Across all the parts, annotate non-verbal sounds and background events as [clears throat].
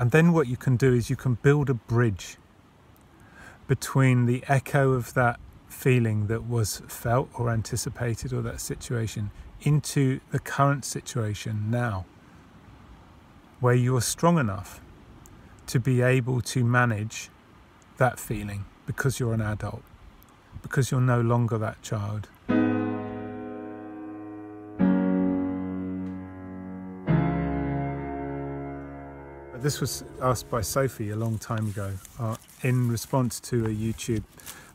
And then what you can do is you can build a bridge between the echo of that feeling that was felt or anticipated or that situation into the current situation now, where you are strong enough to be able to manage that feeling because you're an adult, because you're no longer that child. This was asked by Sophie a long time ago uh, in response to a YouTube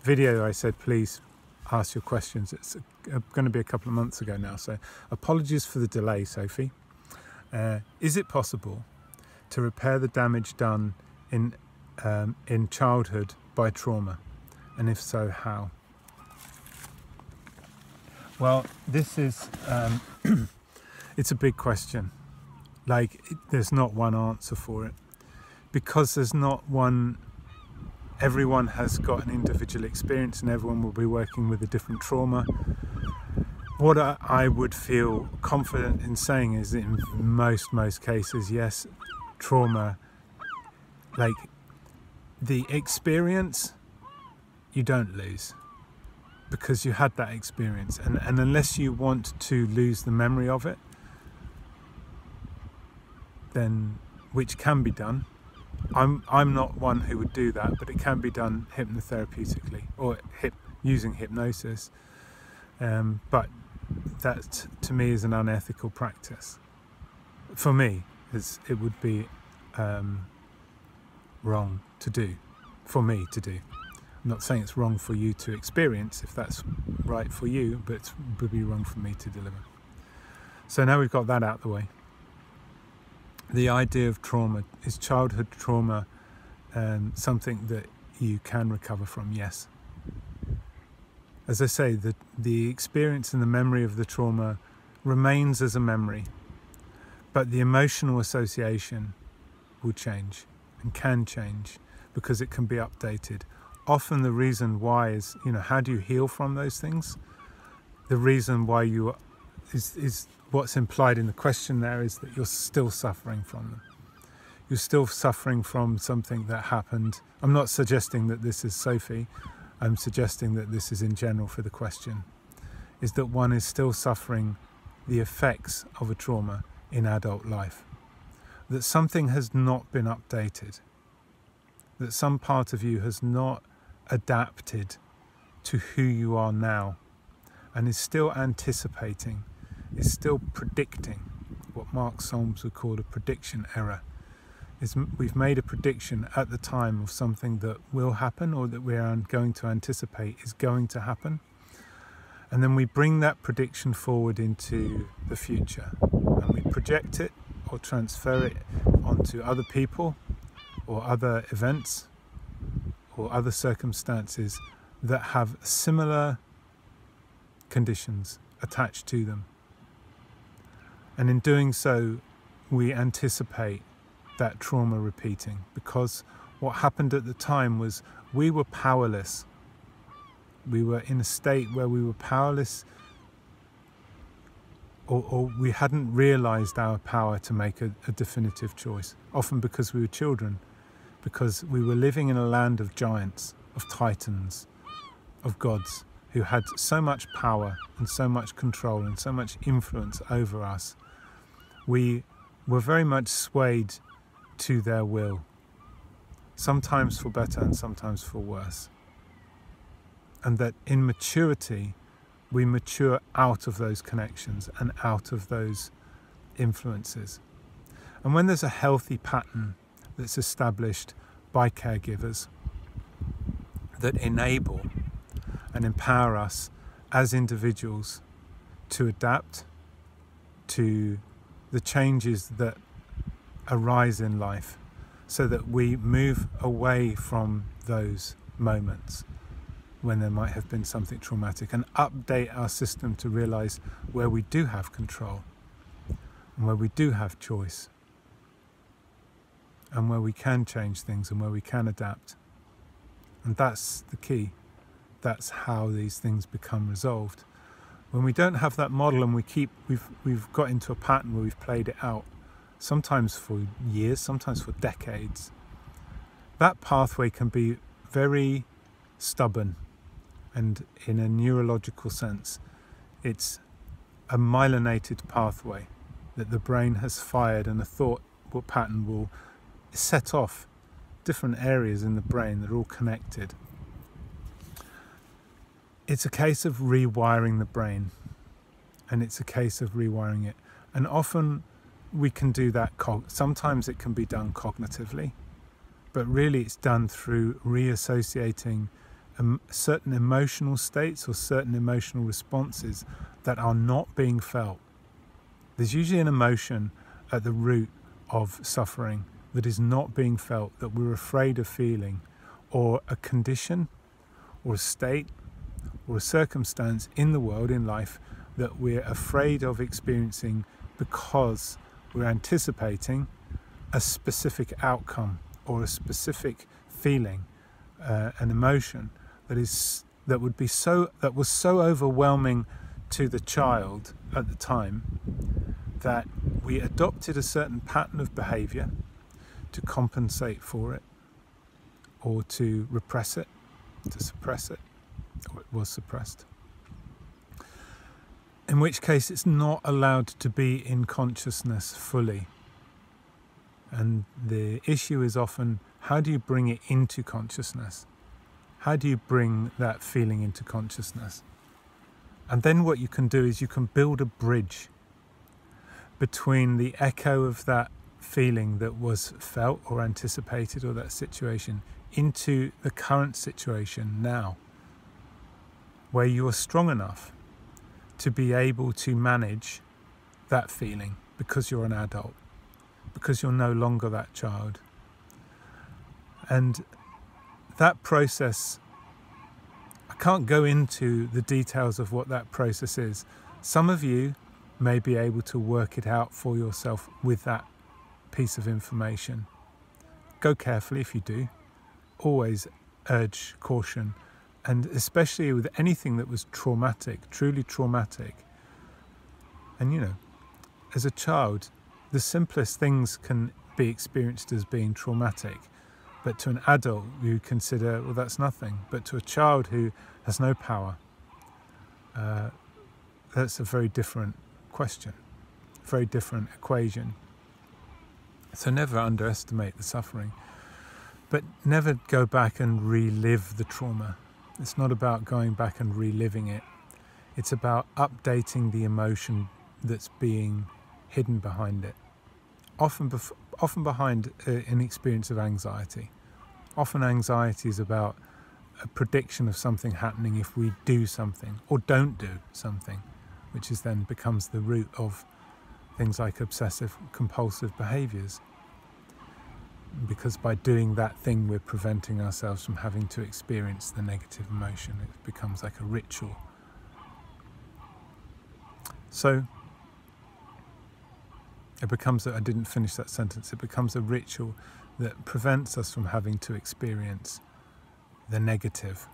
video. I said, please ask your questions. It's uh, going to be a couple of months ago now, so apologies for the delay, Sophie. Uh, is it possible to repair the damage done in um, in childhood by trauma, and if so, how? Well, this is um, [clears throat] it's a big question like there's not one answer for it. Because there's not one everyone has got an individual experience and everyone will be working with a different trauma. What I would feel confident in saying is in most most cases yes trauma like the experience you don't lose because you had that experience. And, and unless you want to lose the memory of it then which can be done. I'm I'm not one who would do that, but it can be done hypnotherapeutically or hip, using hypnosis. Um, but that to me is an unethical practice. For me, it would be um, wrong to do. For me to do. I'm not saying it's wrong for you to experience if that's right for you, but it would be wrong for me to deliver. So now we've got that out of the way the idea of trauma is childhood trauma um, something that you can recover from? Yes. As i say the the experience and the memory of the trauma remains as a memory but the emotional association will change and can change because it can be updated. Often the reason why is you know how do you heal from those things? The reason why you is is what's implied in the question there is that you're still suffering from them. You're still suffering from something that happened. I'm not suggesting that this is Sophie, I'm suggesting that this is in general for the question, is that one is still suffering the effects of a trauma in adult life. That something has not been updated. That some part of you has not adapted to who you are now and is still anticipating is still predicting what Mark Solms would call a prediction error. Is we've made a prediction at the time of something that will happen or that we are going to anticipate is going to happen. And then we bring that prediction forward into the future and we project it or transfer it onto other people or other events or other circumstances that have similar conditions attached to them. And in doing so, we anticipate that trauma repeating because what happened at the time was we were powerless. We were in a state where we were powerless or, or we hadn't realized our power to make a, a definitive choice, often because we were children, because we were living in a land of giants, of titans, of gods who had so much power and so much control and so much influence over us we were very much swayed to their will, sometimes for better and sometimes for worse. And that in maturity, we mature out of those connections and out of those influences. And when there's a healthy pattern that's established by caregivers that enable and empower us as individuals to adapt, to the changes that arise in life so that we move away from those moments when there might have been something traumatic and update our system to realize where we do have control and where we do have choice and where we can change things and where we can adapt. And that's the key. That's how these things become resolved. When we don't have that model and we keep we've we've got into a pattern where we've played it out sometimes for years, sometimes for decades, that pathway can be very stubborn and in a neurological sense, it's a myelinated pathway that the brain has fired and a thought pattern will set off different areas in the brain that are all connected. It's a case of rewiring the brain and it's a case of rewiring it. And often we can do that, sometimes it can be done cognitively, but really it's done through reassociating um, certain emotional states or certain emotional responses that are not being felt. There's usually an emotion at the root of suffering that is not being felt, that we're afraid of feeling, or a condition, or a state, or a circumstance in the world, in life, that we're afraid of experiencing because we're anticipating a specific outcome or a specific feeling, uh, an emotion that is that would be so that was so overwhelming to the child at the time that we adopted a certain pattern of behavior to compensate for it or to repress it, to suppress it, it was suppressed. In which case, it's not allowed to be in consciousness fully. And the issue is often how do you bring it into consciousness? How do you bring that feeling into consciousness? And then what you can do is you can build a bridge between the echo of that feeling that was felt or anticipated or that situation into the current situation now, where you are strong enough to be able to manage that feeling because you're an adult, because you're no longer that child. And that process, I can't go into the details of what that process is. Some of you may be able to work it out for yourself with that piece of information. Go carefully if you do. Always urge caution, and especially with anything that was traumatic, truly traumatic. And you know, as a child, the simplest things can be experienced as being traumatic. But to an adult, you consider, well, that's nothing. But to a child who has no power, uh, that's a very different question, very different equation. So never underestimate the suffering, but never go back and relive the trauma. It's not about going back and reliving it. It's about updating the emotion that's being hidden behind it. Often, bef- often behind uh, an experience of anxiety. Often anxiety is about a prediction of something happening if we do something or don't do something which is then becomes the root of things like obsessive compulsive behaviors. Because by doing that thing, we're preventing ourselves from having to experience the negative emotion. It becomes like a ritual. So it becomes, I didn't finish that sentence, it becomes a ritual that prevents us from having to experience the negative.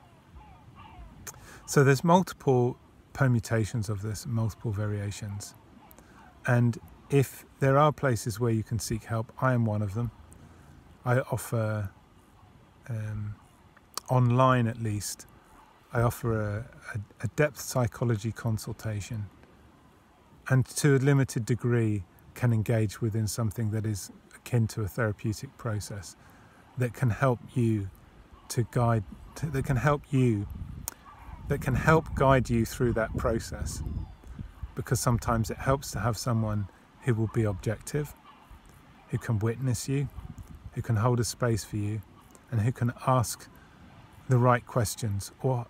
So there's multiple permutations of this, multiple variations. And if there are places where you can seek help, I am one of them. I offer, um, online at least, I offer a, a, a depth psychology consultation and to a limited degree can engage within something that is akin to a therapeutic process that can help you to guide, that can help you that can help guide you through that process. Because sometimes it helps to have someone who will be objective, who can witness you, who can hold a space for you, and who can ask the right questions or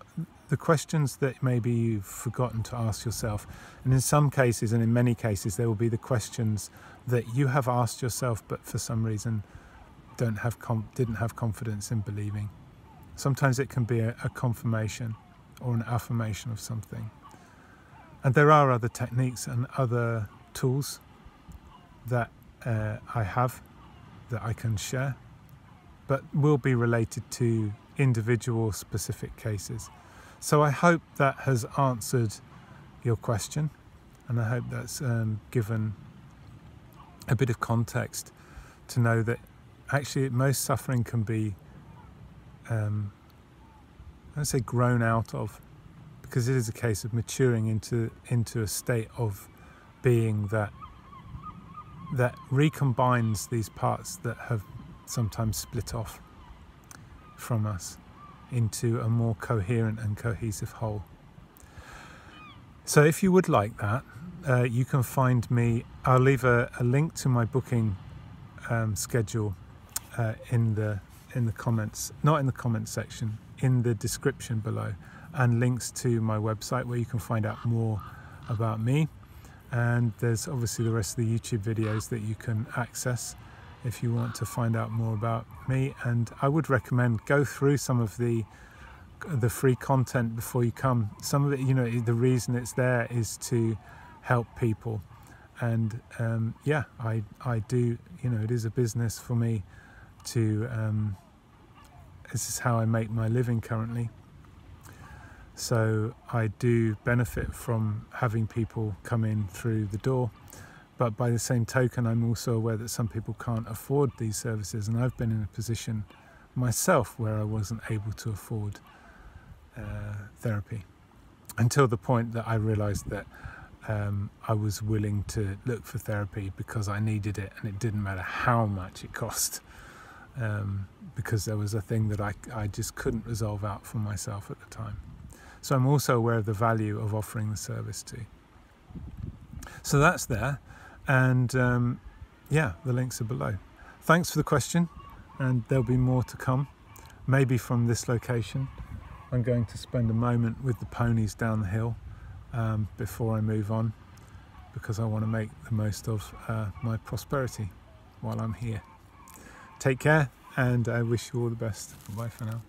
the questions that maybe you've forgotten to ask yourself. And in some cases, and in many cases, there will be the questions that you have asked yourself, but for some reason don't have didn't have confidence in believing. Sometimes it can be a, a confirmation or an affirmation of something. And there are other techniques and other tools that uh, I have that I can share, but will be related to individual specific cases. So I hope that has answered your question, and I hope that's um, given a bit of context to know that actually most suffering can be, um, I say, grown out of, because it is a case of maturing into into a state of being that that recombines these parts that have sometimes split off from us into a more coherent and cohesive whole. So, if you would like that, uh, you can find me. I'll leave a, a link to my booking um, schedule uh, in the in the comments, not in the comments section, in the description below, and links to my website where you can find out more about me. And there's obviously the rest of the YouTube videos that you can access if you want to find out more about me. And I would recommend go through some of the the free content before you come. Some of it, you know, the reason it's there is to help people. And um, yeah, I I do. You know, it is a business for me to. Um, this is how I make my living currently. So I do benefit from having people come in through the door. But by the same token, I'm also aware that some people can't afford these services, and I've been in a position myself where I wasn't able to afford uh, therapy until the point that I realized that um, I was willing to look for therapy because I needed it and it didn't matter how much it cost um, because there was a thing that I, I just couldn't resolve out for myself at the time. So I'm also aware of the value of offering the service too. So that's there, and um, yeah, the links are below. Thanks for the question, and there'll be more to come, maybe from this location. I'm going to spend a moment with the ponies down the hill um, before I move on because I want to make the most of uh, my prosperity while I'm here. Take care and I wish you all the best. Bye for now.